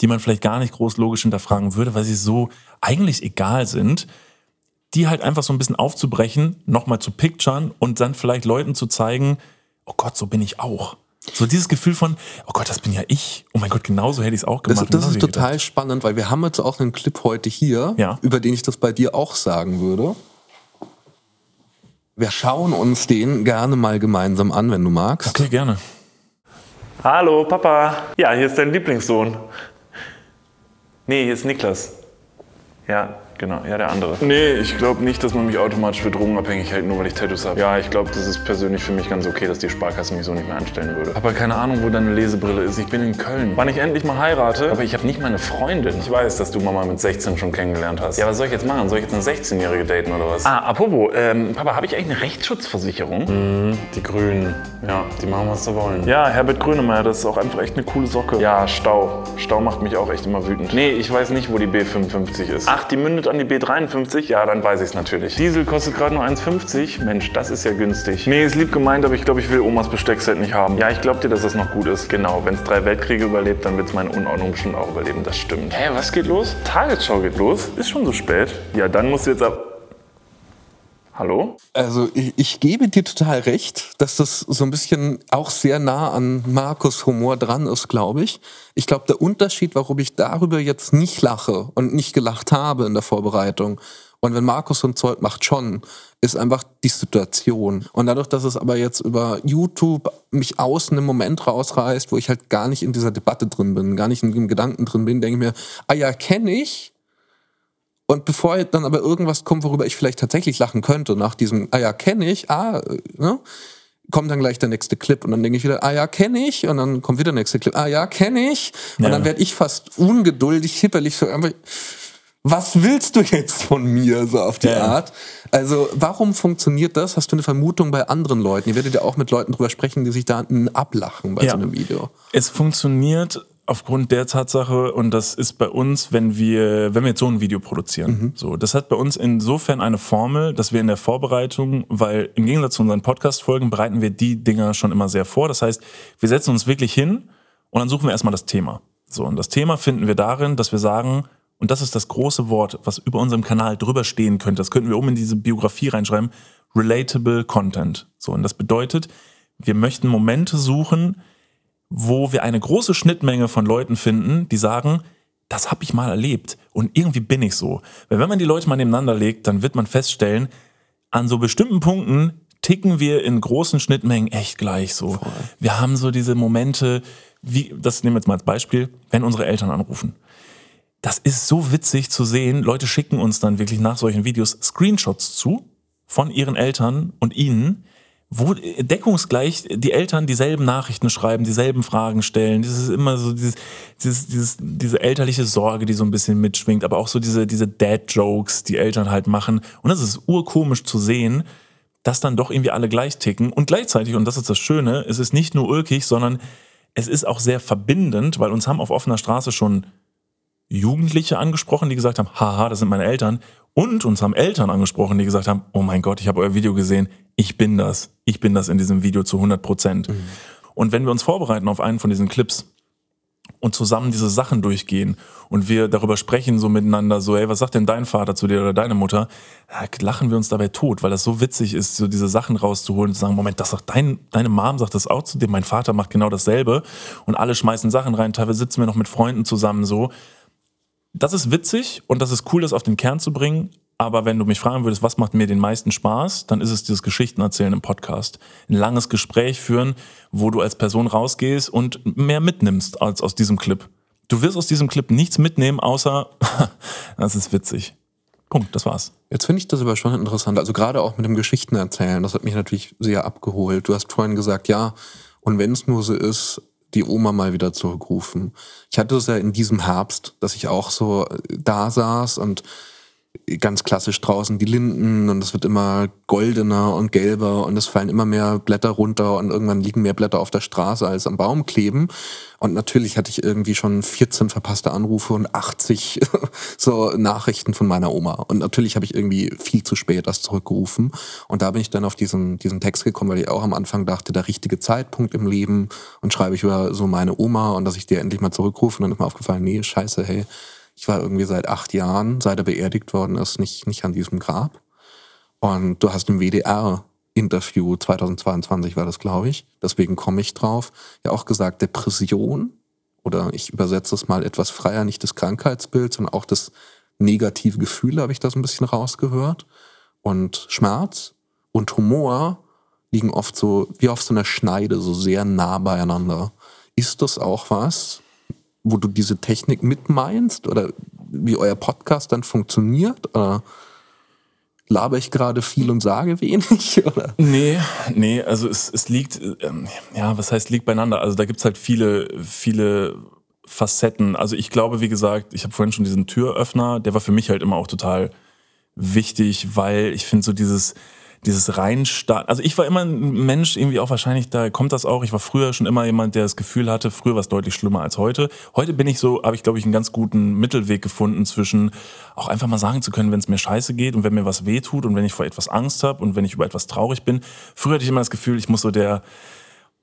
die man vielleicht gar nicht groß logisch hinterfragen würde, weil sie so eigentlich egal sind, die halt einfach so ein bisschen aufzubrechen, nochmal zu picturen und dann vielleicht Leuten zu zeigen, oh Gott, so bin ich auch. So dieses Gefühl von, oh Gott, das bin ja ich. Oh mein Gott, genauso hätte ich es auch gemacht. Das, das ist total gedacht. spannend, weil wir haben jetzt auch einen Clip heute hier, ja. über den ich das bei dir auch sagen würde. Wir schauen uns den gerne mal gemeinsam an, wenn du magst. Okay, gerne. Hallo, Papa. Ja, hier ist dein Lieblingssohn. Nee, hier ist Niklas. Ja, Genau, ja, der andere. Nee, ich glaube nicht, dass man mich automatisch für drogenabhängig hält, nur weil ich Tattoos habe. Ja, ich glaube, das ist persönlich für mich ganz okay, dass die Sparkasse mich so nicht mehr anstellen würde. Aber keine Ahnung, wo deine Lesebrille ist. Ich bin in Köln. Wann ich endlich mal heirate, aber ich habe nicht meine Freundin. Ich weiß, dass du Mama mit 16 schon kennengelernt hast. Ja, was soll ich jetzt machen? Soll ich jetzt eine 16-Jährige daten oder was? Ah, apropos, ähm, Papa, habe ich eigentlich eine Rechtsschutzversicherung? Mhm, die Grünen. Ja, die machen, was sie wollen. Ja, Herbert Grönemeyer, das ist auch einfach echt eine coole Socke. Ja, Stau. Stau macht mich auch echt immer wütend. Nee, ich weiß nicht, wo die B55 ist. Ach, die mündet an die B53? Ja, dann weiß ich es natürlich. Diesel kostet gerade nur 1,50. Mensch, das ist ja günstig. Nee, ist lieb gemeint, aber ich glaube, ich will Omas Besteckset nicht haben. Ja, ich glaube dir, dass das noch gut ist. Genau, wenn es drei Weltkriege überlebt, dann wird es meine Unordnung bestimmt auch überleben. Das stimmt. Hä, was geht los? Tagesschau geht los? Ist schon so spät? Ja, dann musst du jetzt ab... Hallo? Also ich, ich, gebe dir total recht, dass das so ein bisschen auch sehr nah an Markus Humor dran ist, glaube ich. Ich glaube, der Unterschied, warum ich darüber jetzt nicht lache und nicht gelacht habe in der Vorbereitung, und wenn Markus so ein Zeug macht schon, ist einfach die Situation. Und dadurch, dass es aber jetzt über YouTube mich aus einem Moment rausreißt, wo ich halt gar nicht in dieser Debatte drin bin, gar nicht in dem Gedanken drin bin, denke ich mir, ah ja, kenne ich, und bevor dann aber irgendwas kommt, worüber ich vielleicht tatsächlich lachen könnte, nach diesem, ah ja, kenne ich, ah, ne, kommt dann gleich der nächste Clip und dann denke ich wieder, ah ja, kenne ich und dann kommt wieder der nächste Clip, ah ja, kenne ich und ja. dann werde ich fast ungeduldig, hipperlich so einfach, was willst du jetzt von mir, so auf die ja. Art? Also, warum funktioniert das? Hast du eine Vermutung bei anderen Leuten? Ihr werdet ja auch mit Leuten drüber sprechen, die sich da ablachen bei ja. so einem Video. Es funktioniert aufgrund der Tatsache, und das ist bei uns, wenn wir, wenn wir jetzt so ein Video produzieren, mhm. so, das hat bei uns insofern eine Formel, dass wir in der Vorbereitung, weil im Gegensatz zu unseren Podcast-Folgen bereiten wir die Dinger schon immer sehr vor. Das heißt, wir setzen uns wirklich hin und dann suchen wir erstmal das Thema. So, und das Thema finden wir darin, dass wir sagen, und das ist das große Wort, was über unserem Kanal drüber stehen könnte, das könnten wir oben in diese Biografie reinschreiben, relatable Content. So, und das bedeutet, wir möchten Momente suchen, wo wir eine große Schnittmenge von Leuten finden, die sagen, das habe ich mal erlebt und irgendwie bin ich so. Weil wenn man die Leute mal nebeneinander legt, dann wird man feststellen, an so bestimmten Punkten ticken wir in großen Schnittmengen echt gleich so. Voll. Wir haben so diese Momente, wie, das nehmen wir jetzt mal als Beispiel, wenn unsere Eltern anrufen. Das ist so witzig zu sehen. Leute schicken uns dann wirklich nach solchen Videos Screenshots zu von ihren Eltern und ihnen, wo deckungsgleich die Eltern dieselben Nachrichten schreiben, dieselben Fragen stellen. Das ist immer so dieses, dieses, dieses, diese elterliche Sorge, die so ein bisschen mitschwingt, aber auch so diese, diese Dad-Jokes, die Eltern halt machen. Und das ist urkomisch zu sehen, dass dann doch irgendwie alle gleich ticken. Und gleichzeitig, und das ist das Schöne, es ist nicht nur ulkig, sondern es ist auch sehr verbindend, weil uns haben auf offener Straße schon Jugendliche angesprochen, die gesagt haben, haha, das sind meine Eltern. Und uns haben Eltern angesprochen, die gesagt haben, oh mein Gott, ich habe euer Video gesehen, ich bin das. Ich bin das in diesem Video zu 100 Prozent. Mhm. Und wenn wir uns vorbereiten auf einen von diesen Clips, und zusammen diese Sachen durchgehen und wir darüber sprechen so miteinander, so, ey, was sagt denn dein Vater zu dir oder deine Mutter? Ja, lachen wir uns dabei tot, weil das so witzig ist, so diese Sachen rauszuholen und zu sagen, Moment, das sagt dein, deine Mom sagt das auch zu dir, mein Vater macht genau dasselbe und alle schmeißen Sachen rein, teilweise sitzen wir noch mit Freunden zusammen so. Das ist witzig und das ist cool, das auf den Kern zu bringen, aber wenn du mich fragen würdest, was macht mir den meisten Spaß, dann ist es dieses Geschichten erzählen im Podcast. Ein langes Gespräch führen, wo du als Person rausgehst und mehr mitnimmst als aus diesem Clip. Du wirst aus diesem Clip nichts mitnehmen, außer das ist witzig. Punkt, das war's. Jetzt finde ich das aber schon interessant. Also gerade auch mit dem Geschichten erzählen, das hat mich natürlich sehr abgeholt. Du hast vorhin gesagt, ja, und wenn es nur so ist, die Oma mal wieder zurückrufen. Ich hatte es ja in diesem Herbst, dass ich auch so da saß und ganz klassisch draußen die Linden und es wird immer goldener und gelber und es fallen immer mehr Blätter runter und irgendwann liegen mehr Blätter auf der Straße als am Baum kleben. Und natürlich hatte ich irgendwie schon 14 verpasste Anrufe und 80 so Nachrichten von meiner Oma. Und natürlich habe ich irgendwie viel zu spät das zurückgerufen. Und da bin ich dann auf diesen, diesen Text gekommen, weil ich auch am Anfang dachte, der richtige Zeitpunkt im Leben und schreibe ich über so meine Oma und dass ich dir endlich mal zurückrufe. Und dann ist mir aufgefallen, nee, scheiße, hey, ich war irgendwie seit acht Jahren, seit er beerdigt worden ist, nicht, nicht an diesem Grab. Und du hast im WDR-Interview 2022 war das, glaube ich, deswegen komme ich drauf, ja auch gesagt, Depression oder ich übersetze es mal etwas freier, nicht das Krankheitsbild, sondern auch das negative Gefühl, habe ich das ein bisschen rausgehört. Und Schmerz und Humor liegen oft so wie auf so einer Schneide, so sehr nah beieinander. Ist das auch was, wo du diese Technik mitmeinst oder wie euer Podcast dann funktioniert? Oder laber ich gerade viel und sage wenig? Oder? Nee, nee, also es, es liegt, ähm, ja, was heißt liegt beieinander? Also da gibt's halt viele, viele Facetten. Also ich glaube, wie gesagt, ich habe vorhin schon diesen Türöffner, der war für mich halt immer auch total wichtig, weil ich finde so dieses, dieses Reinstarten. Also ich war immer ein Mensch, irgendwie auch wahrscheinlich, da kommt das auch. Ich war früher schon immer jemand, der das Gefühl hatte, früher war es deutlich schlimmer als heute. Heute bin ich so, habe ich, glaube ich, einen ganz guten Mittelweg gefunden zwischen auch einfach mal sagen zu können, wenn es mir scheiße geht und wenn mir was weh tut und wenn ich vor etwas Angst habe und wenn ich über etwas traurig bin. Früher hatte ich immer das Gefühl, ich muss so der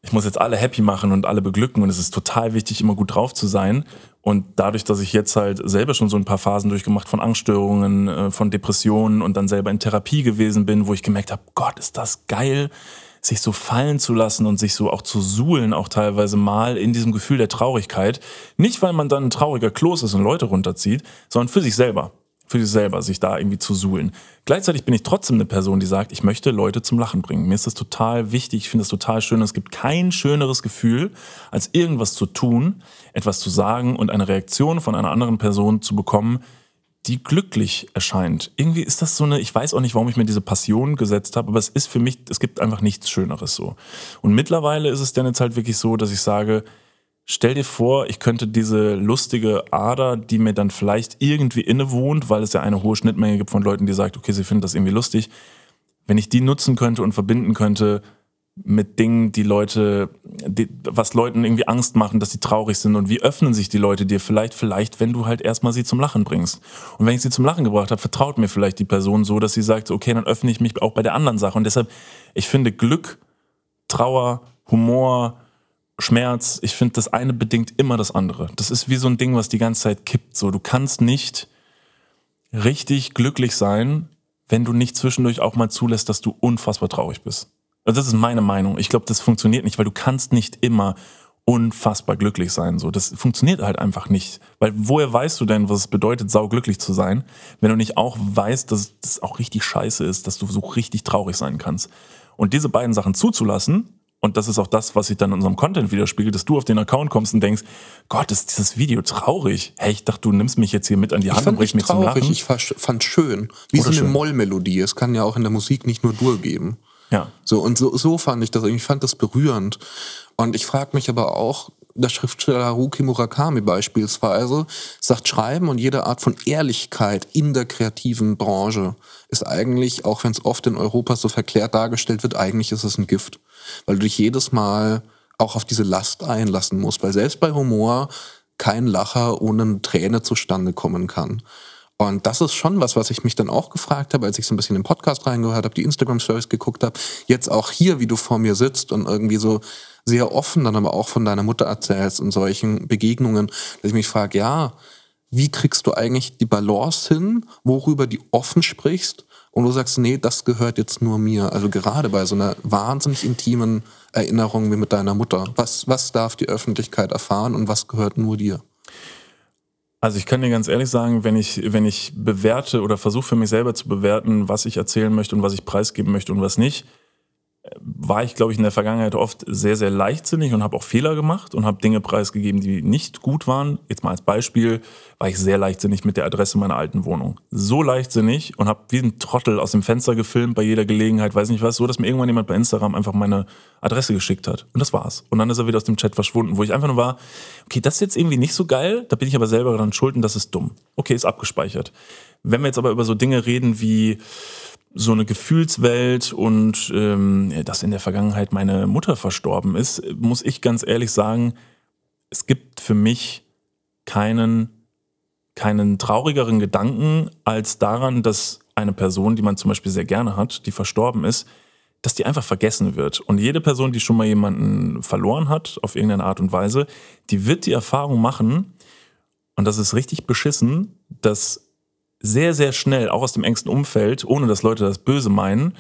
ich muss jetzt alle happy machen und alle beglücken und es ist total wichtig, immer gut drauf zu sein. Und dadurch, dass ich jetzt halt selber schon so ein paar Phasen durchgemacht von Angststörungen, äh, von Depressionen und dann selber in Therapie gewesen bin, wo ich gemerkt habe, Gott, ist das geil, sich so fallen zu lassen und sich so auch zu suhlen, auch teilweise mal in diesem Gefühl der Traurigkeit. Nicht, weil man dann ein trauriger Kloß ist und Leute runterzieht, sondern für sich selber für sich selber, sich da irgendwie zu suhlen. Gleichzeitig bin ich trotzdem eine Person, die sagt, ich möchte Leute zum Lachen bringen. Mir ist das total wichtig, ich finde es total schön. Es gibt kein schöneres Gefühl, als irgendwas zu tun, etwas zu sagen und eine Reaktion von einer anderen Person zu bekommen, die glücklich erscheint. Irgendwie ist das so eine, ich weiß auch nicht, warum ich mir diese Passion gesetzt habe, aber es ist für mich, es gibt einfach nichts Schöneres so. Und mittlerweile ist es dann jetzt halt wirklich so, dass ich sage, Stell dir vor, ich könnte diese lustige Ader, die mir dann vielleicht irgendwie innewohnt, weil es ja eine hohe Schnittmenge gibt von Leuten, die sagt, okay, sie finden das irgendwie lustig, wenn ich die nutzen könnte und verbinden könnte mit Dingen, die Leute, die, was Leuten irgendwie Angst machen, dass sie traurig sind und wie öffnen sich die Leute dir vielleicht, vielleicht, wenn du halt erstmal sie zum Lachen bringst. Und wenn ich sie zum Lachen gebracht habe, vertraut mir vielleicht die Person so, dass sie sagt, okay, dann öffne ich mich auch bei der anderen Sache. Und deshalb, ich finde Glück, Trauer, Humor, Schmerz, ich finde, das eine bedingt immer das andere. Das ist wie so ein Ding, was die ganze Zeit kippt. So, du kannst nicht richtig glücklich sein, wenn du nicht zwischendurch auch mal zulässt, dass du unfassbar traurig bist. Also das ist meine Meinung. Ich glaube, das funktioniert nicht, weil du kannst nicht immer unfassbar glücklich sein. So, das funktioniert halt einfach nicht. Weil woher weißt du denn, was es bedeutet, sauglücklich zu sein, wenn du nicht auch weißt, dass es auch richtig scheiße ist, dass du so richtig traurig sein kannst. Und diese beiden Sachen zuzulassen, und das ist auch das, was sich dann in unserem Content widerspiegelt, dass du auf den Account kommst und denkst, Gott, ist dieses Video traurig. Hey, ich dachte, du nimmst mich jetzt hier mit an die Hand und bringst mich zum Lachen. Ich fand schön. Wie Oder so eine Mollmelodie. Es kann ja auch in der Musik nicht nur Dur geben. Ja. So, und so, so fand ich das. Ich fand das berührend. Und ich frage mich aber auch, der Schriftsteller Haruki Murakami beispielsweise sagt, Schreiben und jede Art von Ehrlichkeit in der kreativen Branche ist eigentlich, auch wenn es oft in Europa so verklärt dargestellt wird, eigentlich ist es ein Gift weil du dich jedes Mal auch auf diese Last einlassen musst, weil selbst bei Humor kein Lacher ohne eine Träne zustande kommen kann. Und das ist schon was, was ich mich dann auch gefragt habe, als ich so ein bisschen im Podcast reingehört habe, die Instagram-Stories geguckt habe. Jetzt auch hier, wie du vor mir sitzt und irgendwie so sehr offen dann aber auch von deiner Mutter erzählst und solchen Begegnungen, dass ich mich frage, ja, wie kriegst du eigentlich die Balance hin, worüber du offen sprichst und du sagst, nee, das gehört jetzt nur mir. Also gerade bei so einer wahnsinnig intimen Erinnerung wie mit deiner Mutter. Was, was darf die Öffentlichkeit erfahren und was gehört nur dir? Also ich kann dir ganz ehrlich sagen, wenn ich, wenn ich bewerte oder versuche für mich selber zu bewerten, was ich erzählen möchte und was ich preisgeben möchte und was nicht, war ich, glaube ich, in der Vergangenheit oft sehr, sehr leichtsinnig und habe auch Fehler gemacht und habe Dinge preisgegeben, die nicht gut waren. Jetzt mal als Beispiel war ich sehr leichtsinnig mit der Adresse meiner alten Wohnung. So leichtsinnig und habe wie ein Trottel aus dem Fenster gefilmt bei jeder Gelegenheit, weiß nicht was, so dass mir irgendwann jemand bei Instagram einfach meine Adresse geschickt hat. Und das war's. Und dann ist er wieder aus dem Chat verschwunden, wo ich einfach nur war, okay, das ist jetzt irgendwie nicht so geil, da bin ich aber selber daran schuld und das ist dumm. Okay, ist abgespeichert. Wenn wir jetzt aber über so Dinge reden wie so eine Gefühlswelt und ähm, dass in der Vergangenheit meine Mutter verstorben ist, muss ich ganz ehrlich sagen, es gibt für mich keinen, keinen traurigeren Gedanken als daran, dass eine Person, die man zum Beispiel sehr gerne hat, die verstorben ist, dass die einfach vergessen wird. Und jede Person, die schon mal jemanden verloren hat, auf irgendeine Art und Weise, die wird die Erfahrung machen, und das ist richtig beschissen, dass sehr, sehr schnell, auch aus dem engsten Umfeld, ohne dass Leute das böse meinen,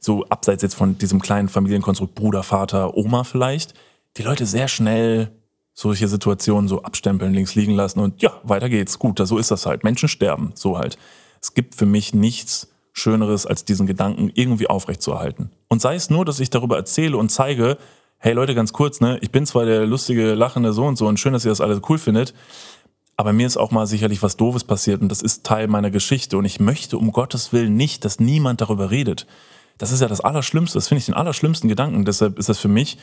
so abseits jetzt von diesem kleinen Familienkonstrukt Bruder, Vater, Oma vielleicht, die Leute sehr schnell solche Situationen so abstempeln, links liegen lassen und ja, weiter geht's. Gut, so ist das halt. Menschen sterben, so halt. Es gibt für mich nichts Schöneres, als diesen Gedanken irgendwie aufrechtzuerhalten. Und sei es nur, dass ich darüber erzähle und zeige, hey Leute, ganz kurz, ne, ich bin zwar der lustige, lachende so und so und schön, dass ihr das alles cool findet, aber mir ist auch mal sicherlich was Doofes passiert und das ist Teil meiner Geschichte. Und ich möchte um Gottes Willen nicht, dass niemand darüber redet. Das ist ja das Allerschlimmste. Das finde ich den allerschlimmsten Gedanken. Deshalb ist das für mich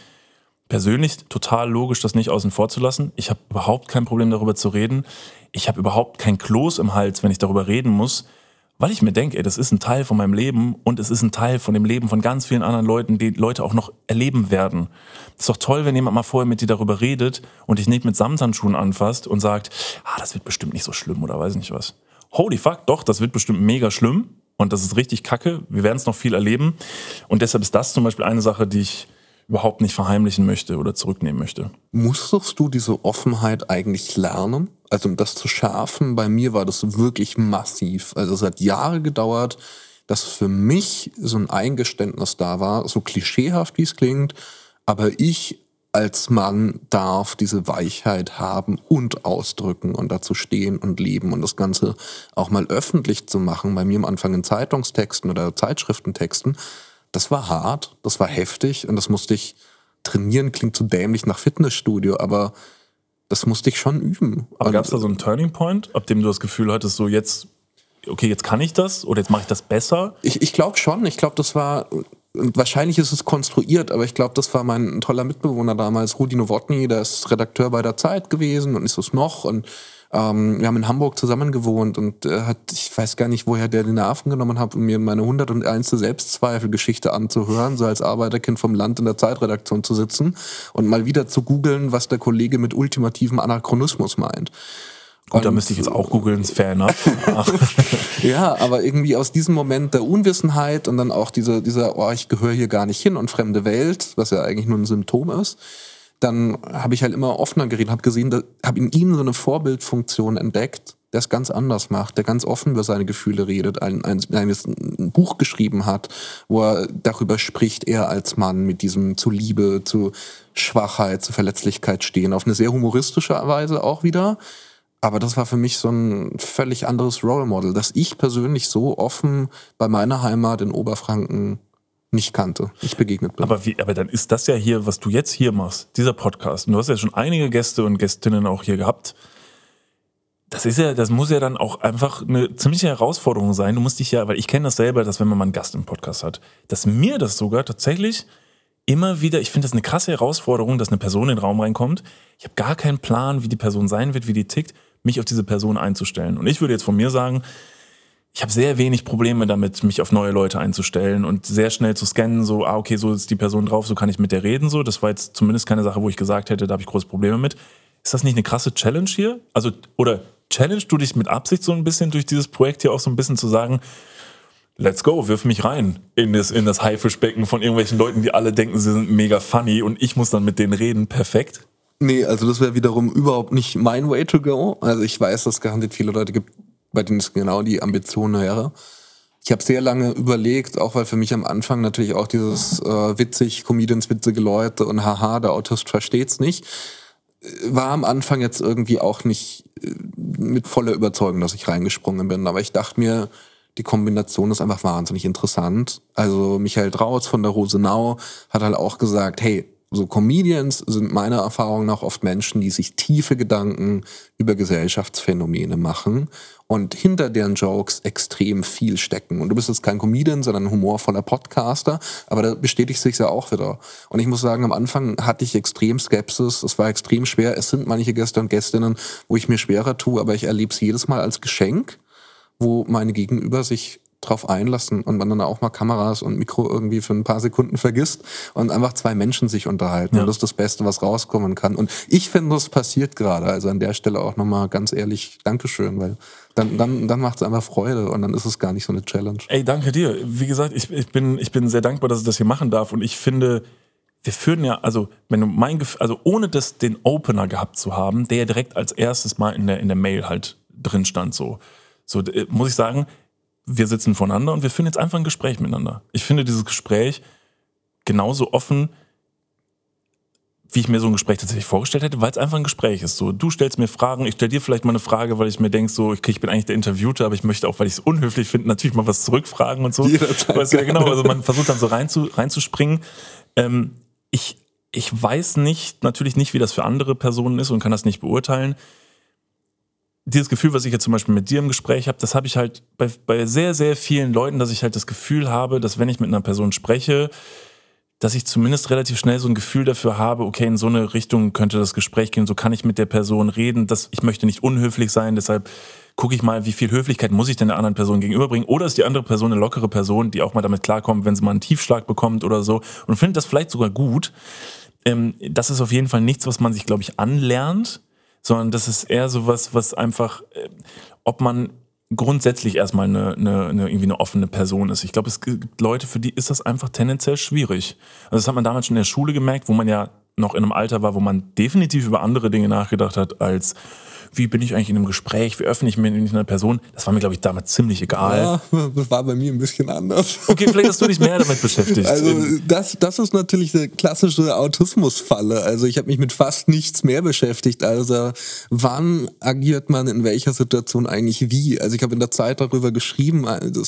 persönlich total logisch, das nicht außen vor zu lassen. Ich habe überhaupt kein Problem darüber zu reden. Ich habe überhaupt kein Kloß im Hals, wenn ich darüber reden muss. Weil ich mir denke, ey, das ist ein Teil von meinem Leben und es ist ein Teil von dem Leben von ganz vielen anderen Leuten, die Leute auch noch erleben werden. ist doch toll, wenn jemand mal vorher mit dir darüber redet und dich nicht mit Samthandschuhen anfasst und sagt, ah, das wird bestimmt nicht so schlimm oder weiß nicht was. Holy fuck, doch, das wird bestimmt mega schlimm und das ist richtig kacke. Wir werden es noch viel erleben und deshalb ist das zum Beispiel eine Sache, die ich überhaupt nicht verheimlichen möchte oder zurücknehmen möchte. Musstest du diese Offenheit eigentlich lernen? Also um das zu schärfen, bei mir war das wirklich massiv. Also es hat Jahre gedauert, dass für mich so ein Eingeständnis da war, so klischeehaft wie es klingt, aber ich als Mann darf diese Weichheit haben und ausdrücken und dazu stehen und leben und das Ganze auch mal öffentlich zu machen. Bei mir am Anfang in Zeitungstexten oder Zeitschriftentexten das war hart, das war heftig und das musste ich trainieren, klingt zu dämlich nach Fitnessstudio, aber das musste ich schon üben. Aber gab es da so einen Turning Point, ab dem du das Gefühl hattest, so jetzt, okay, jetzt kann ich das oder jetzt mache ich das besser? Ich, ich glaube schon. Ich glaube, das war, wahrscheinlich ist es konstruiert, aber ich glaube, das war mein toller Mitbewohner damals, Rudi Nowotny, der ist Redakteur bei der Zeit gewesen und ist es noch und ähm, wir haben in Hamburg zusammen gewohnt und äh, hat, ich weiß gar nicht, woher der den Nerven genommen hat, um mir meine 101. Selbstzweifelgeschichte anzuhören, so als Arbeiterkind vom Land in der Zeitredaktion zu sitzen und mal wieder zu googeln, was der Kollege mit ultimativem Anachronismus meint. Gut, da müsste ich jetzt auch googeln, fair enough. ja, aber irgendwie aus diesem Moment der Unwissenheit und dann auch diese, dieser, oh, ich gehöre hier gar nicht hin und fremde Welt, was ja eigentlich nur ein Symptom ist, dann habe ich halt immer offener geredet, habe gesehen, habe in ihm so eine Vorbildfunktion entdeckt, der es ganz anders macht, der ganz offen über seine Gefühle redet, ein, ein, ein, ein Buch geschrieben hat, wo er darüber spricht, er als Mann mit diesem zu Liebe, zu Schwachheit, zu Verletzlichkeit stehen, auf eine sehr humoristische Weise auch wieder. Aber das war für mich so ein völlig anderes Role Model, dass ich persönlich so offen bei meiner Heimat in Oberfranken nicht kannte, nicht begegnet bin. Aber, wie, aber dann ist das ja hier, was du jetzt hier machst, dieser Podcast. Und du hast ja schon einige Gäste und Gästinnen auch hier gehabt. Das ist ja, das muss ja dann auch einfach eine ziemliche Herausforderung sein. Du musst dich ja, weil ich kenne das selber, dass wenn man mal einen Gast im Podcast hat, dass mir das sogar tatsächlich immer wieder, ich finde das eine krasse Herausforderung, dass eine Person in den Raum reinkommt. Ich habe gar keinen Plan, wie die Person sein wird, wie die tickt, mich auf diese Person einzustellen. Und ich würde jetzt von mir sagen, ich habe sehr wenig Probleme damit, mich auf neue Leute einzustellen und sehr schnell zu scannen, so, ah, okay, so ist die Person drauf, so kann ich mit der reden, so. Das war jetzt zumindest keine Sache, wo ich gesagt hätte, da habe ich große Probleme mit. Ist das nicht eine krasse Challenge hier? Also, oder challenge du dich mit Absicht so ein bisschen durch dieses Projekt hier auch so ein bisschen zu sagen, let's go, wirf mich rein in das, in das Haifischbecken von irgendwelchen Leuten, die alle denken, sie sind mega funny und ich muss dann mit denen reden, perfekt? Nee, also das wäre wiederum überhaupt nicht mein way to go. Also ich weiß, dass es garantiert viele Leute gibt, bei denen es genau die Ambition wäre. Ich habe sehr lange überlegt, auch weil für mich am Anfang natürlich auch dieses äh, witzig, Comedians, witzige Leute und haha, der Autist versteht's nicht, war am Anfang jetzt irgendwie auch nicht äh, mit voller Überzeugung, dass ich reingesprungen bin. Aber ich dachte mir, die Kombination ist einfach wahnsinnig interessant. Also Michael Drautz von der Rosenau hat halt auch gesagt, hey, so Comedians sind meiner Erfahrung nach oft Menschen, die sich tiefe Gedanken über Gesellschaftsphänomene machen und hinter deren Jokes extrem viel stecken. Und du bist jetzt kein Comedian, sondern ein humorvoller Podcaster, aber da bestätigt sich ja auch wieder. Und ich muss sagen, am Anfang hatte ich extrem Skepsis, es war extrem schwer. Es sind manche Gäste und Gästinnen, wo ich mir schwerer tue, aber ich erlebe es jedes Mal als Geschenk, wo meine Gegenüber sich drauf einlassen und man dann auch mal Kameras und Mikro irgendwie für ein paar Sekunden vergisst und einfach zwei Menschen sich unterhalten. Ja. Und das ist das Beste, was rauskommen kann. Und ich finde, das passiert gerade. Also an der Stelle auch nochmal ganz ehrlich Dankeschön, weil dann, dann, dann macht es einfach Freude und dann ist es gar nicht so eine Challenge. Ey, danke dir. Wie gesagt, ich, ich, bin, ich bin sehr dankbar, dass ich das hier machen darf und ich finde, wir führen ja, also wenn du mein Gefühl, also ohne das den Opener gehabt zu haben, der ja direkt als erstes mal in der, in der Mail halt drin stand, so, so muss ich sagen, wir sitzen voneinander und wir führen jetzt einfach ein Gespräch miteinander. Ich finde dieses Gespräch genauso offen, wie ich mir so ein Gespräch tatsächlich vorgestellt hätte, weil es einfach ein Gespräch ist. So, du stellst mir Fragen, ich stelle dir vielleicht mal eine Frage, weil ich mir denke, so, okay, ich bin eigentlich der Interviewte, aber ich möchte auch, weil ich es unhöflich finde, natürlich mal was zurückfragen und so. Jederzeit weißt du, ja, genau, also man versucht dann so rein zu, reinzuspringen. Ähm, ich, ich weiß nicht, natürlich nicht, wie das für andere Personen ist und kann das nicht beurteilen dieses Gefühl, was ich jetzt zum Beispiel mit dir im Gespräch habe, das habe ich halt bei, bei sehr, sehr vielen Leuten, dass ich halt das Gefühl habe, dass wenn ich mit einer Person spreche, dass ich zumindest relativ schnell so ein Gefühl dafür habe, okay, in so eine Richtung könnte das Gespräch gehen, so kann ich mit der Person reden, dass ich möchte nicht unhöflich sein, deshalb gucke ich mal, wie viel Höflichkeit muss ich denn der anderen Person gegenüberbringen oder ist die andere Person eine lockere Person, die auch mal damit klarkommt, wenn sie mal einen Tiefschlag bekommt oder so und findet das vielleicht sogar gut. Ähm, das ist auf jeden Fall nichts, was man sich, glaube ich, anlernt, sondern das ist eher so was, was einfach, äh, ob man grundsätzlich erstmal eine, eine, eine, irgendwie eine offene Person ist. Ich glaube, es gibt Leute, für die ist das einfach tendenziell schwierig. Also das hat man damals schon in der Schule gemerkt, wo man ja noch in einem Alter war, wo man definitiv über andere Dinge nachgedacht hat, als wie bin ich eigentlich in einem Gespräch, wie öffne ich mich mit einer Person. Das war mir, glaube ich, damals ziemlich egal. Ja, das war bei mir ein bisschen anders. Okay, vielleicht hast du dich mehr damit beschäftigt. Also das, das ist natürlich eine klassische Autismusfalle. Also ich habe mich mit fast nichts mehr beschäftigt. Also wann agiert man in welcher Situation eigentlich wie? Also ich habe in der Zeit darüber geschrieben. Also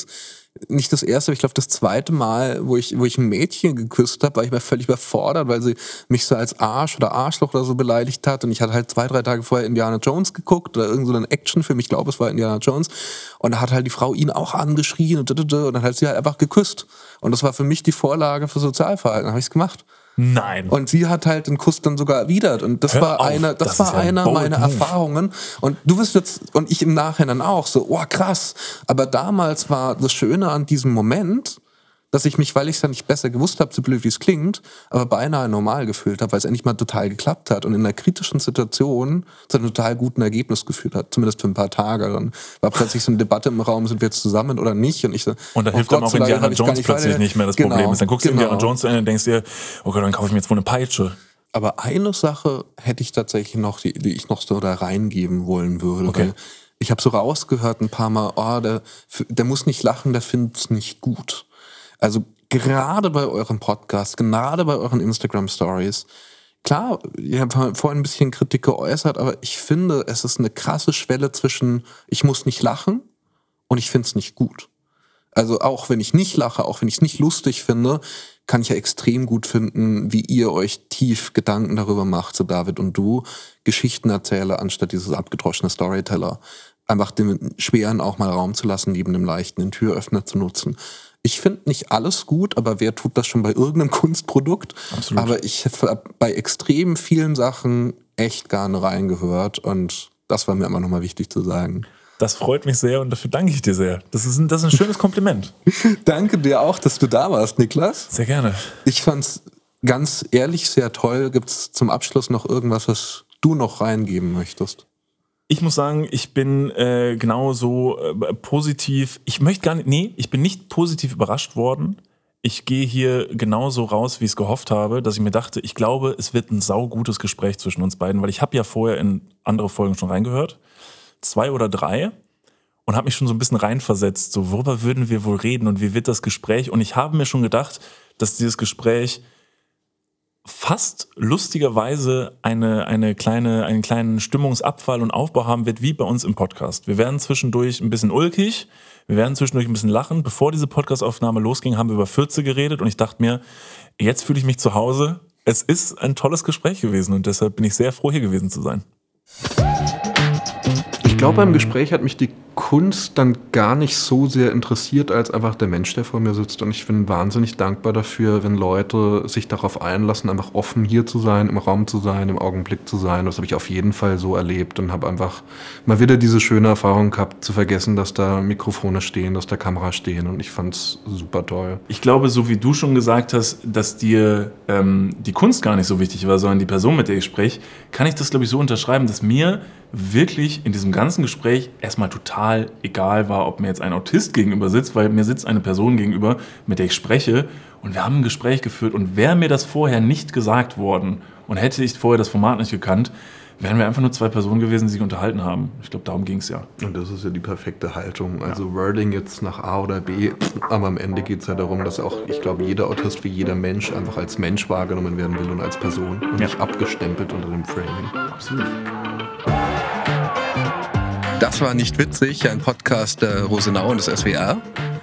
nicht das erste, aber ich glaube das zweite Mal, wo ich, wo ich ein Mädchen geküsst habe, war ich mir völlig überfordert, weil sie mich so als Arsch oder Arschloch oder so beleidigt hat. Und ich hatte halt zwei, drei Tage vorher Indiana Jones geguckt oder irgendeinen so Actionfilm, ich glaube, es war Indiana Jones. Und da hat halt die Frau ihn auch angeschrien und, und dann hat sie halt einfach geküsst. Und das war für mich die Vorlage für Sozialverhalten. Dann habe ich es gemacht. Nein. Und sie hat halt den Kuss dann sogar erwidert. Und das Hör war eine, das, das war ja einer meiner move. Erfahrungen. Und du wirst jetzt, und ich im Nachhinein auch so, oh krass. Aber damals war das Schöne an diesem Moment, dass ich mich, weil ich es ja nicht besser gewusst habe, so blöd wie es klingt, aber beinahe normal gefühlt habe, weil es endlich mal total geklappt hat und in einer kritischen Situation zu einem total guten Ergebnis geführt hat, zumindest für ein paar Tage. Dann war plötzlich so eine Debatte im Raum, sind wir jetzt zusammen oder nicht? Und ich so, und da oh hilft Gott, dann auch Indiana Jones plötzlich nicht mehr das genau, Problem ist. Dann guckst du genau. Indiana Jones zu Ende und denkst dir, oh Gott, dann kaufe ich mir jetzt wohl eine Peitsche. Aber eine Sache hätte ich tatsächlich noch, die, die ich noch so da reingeben wollen würde. Okay. ich habe so rausgehört ein paar Mal, oh, der, der muss nicht lachen, der findet es nicht gut. Also gerade bei eurem Podcast, gerade bei euren Instagram Stories, klar, ihr habt vorhin ein bisschen Kritik geäußert, aber ich finde, es ist eine krasse Schwelle zwischen, ich muss nicht lachen und ich finde es nicht gut. Also auch wenn ich nicht lache, auch wenn ich es nicht lustig finde, kann ich ja extrem gut finden, wie ihr euch tief Gedanken darüber macht, so David und du, Geschichten erzähle, anstatt dieses abgedroschene Storyteller. Einfach dem Schweren auch mal Raum zu lassen, neben dem Leichten, den Türöffner zu nutzen. Ich finde nicht alles gut, aber wer tut das schon bei irgendeinem Kunstprodukt? Absolut. Aber ich habe bei extrem vielen Sachen echt gerne reingehört und das war mir immer nochmal wichtig zu sagen. Das freut mich sehr und dafür danke ich dir sehr. Das ist ein, das ist ein schönes Kompliment. danke dir auch, dass du da warst, Niklas. Sehr gerne. Ich fand's ganz ehrlich sehr toll. Gibt es zum Abschluss noch irgendwas, was du noch reingeben möchtest? Ich muss sagen, ich bin äh, genauso äh, positiv. Ich möchte gar nicht, nee, ich bin nicht positiv überrascht worden. Ich gehe hier genauso raus, wie ich es gehofft habe, dass ich mir dachte, ich glaube, es wird ein saugutes Gespräch zwischen uns beiden, weil ich habe ja vorher in andere Folgen schon reingehört, zwei oder drei, und habe mich schon so ein bisschen reinversetzt, so worüber würden wir wohl reden und wie wird das Gespräch? Und ich habe mir schon gedacht, dass dieses Gespräch fast lustigerweise eine, eine kleine, einen kleinen Stimmungsabfall und Aufbau haben wird, wie bei uns im Podcast. Wir werden zwischendurch ein bisschen ulkig, wir werden zwischendurch ein bisschen lachen. Bevor diese Podcastaufnahme losging, haben wir über Fürze geredet und ich dachte mir, jetzt fühle ich mich zu Hause. Es ist ein tolles Gespräch gewesen und deshalb bin ich sehr froh, hier gewesen zu sein. Ich glaube, beim Gespräch hat mich die Kunst dann gar nicht so sehr interessiert als einfach der Mensch, der vor mir sitzt. Und ich bin wahnsinnig dankbar dafür, wenn Leute sich darauf einlassen, einfach offen hier zu sein, im Raum zu sein, im Augenblick zu sein. Das habe ich auf jeden Fall so erlebt und habe einfach mal wieder diese schöne Erfahrung gehabt, zu vergessen, dass da Mikrofone stehen, dass da Kameras stehen. Und ich fand es super toll. Ich glaube, so wie du schon gesagt hast, dass dir ähm, die Kunst gar nicht so wichtig war, sondern die Person, mit der ich spreche, kann ich das, glaube ich, so unterschreiben, dass mir wirklich in diesem ganzen Gespräch erstmal total egal war, ob mir jetzt ein Autist gegenüber sitzt, weil mir sitzt eine Person gegenüber, mit der ich spreche und wir haben ein Gespräch geführt und wäre mir das vorher nicht gesagt worden und hätte ich vorher das Format nicht gekannt, wären wir einfach nur zwei Personen gewesen, die sich unterhalten haben. Ich glaube, darum ging es ja. Und das ist ja die perfekte Haltung. Also ja. Wording jetzt nach A oder B, aber am Ende geht es ja darum, dass auch, ich glaube, jeder Autist wie jeder Mensch einfach als Mensch wahrgenommen werden will und als Person und ja. nicht abgestempelt unter dem Framing. Absolut. Das war nicht witzig, ein Podcast der Rosenau und des SWR.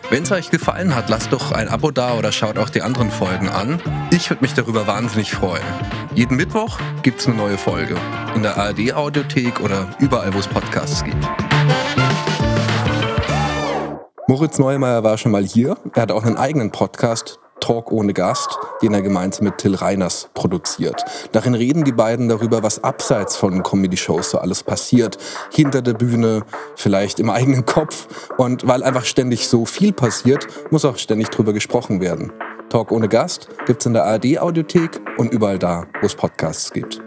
Wenn es euch gefallen hat, lasst doch ein Abo da oder schaut auch die anderen Folgen an. Ich würde mich darüber wahnsinnig freuen. Jeden Mittwoch gibt es eine neue Folge. In der ARD-Audiothek oder überall, wo es Podcasts gibt. Moritz Neumeier war schon mal hier. Er hat auch einen eigenen Podcast, Talk ohne Gast, den er gemeinsam mit Till Reiners produziert. Darin reden die beiden darüber, was abseits von Comedy-Shows so alles passiert. Hinter der Bühne, vielleicht im eigenen Kopf. Und weil einfach ständig so viel passiert, muss auch ständig drüber gesprochen werden. Talk ohne Gast gibt's in der ARD-Audiothek und überall da, wo es Podcasts gibt.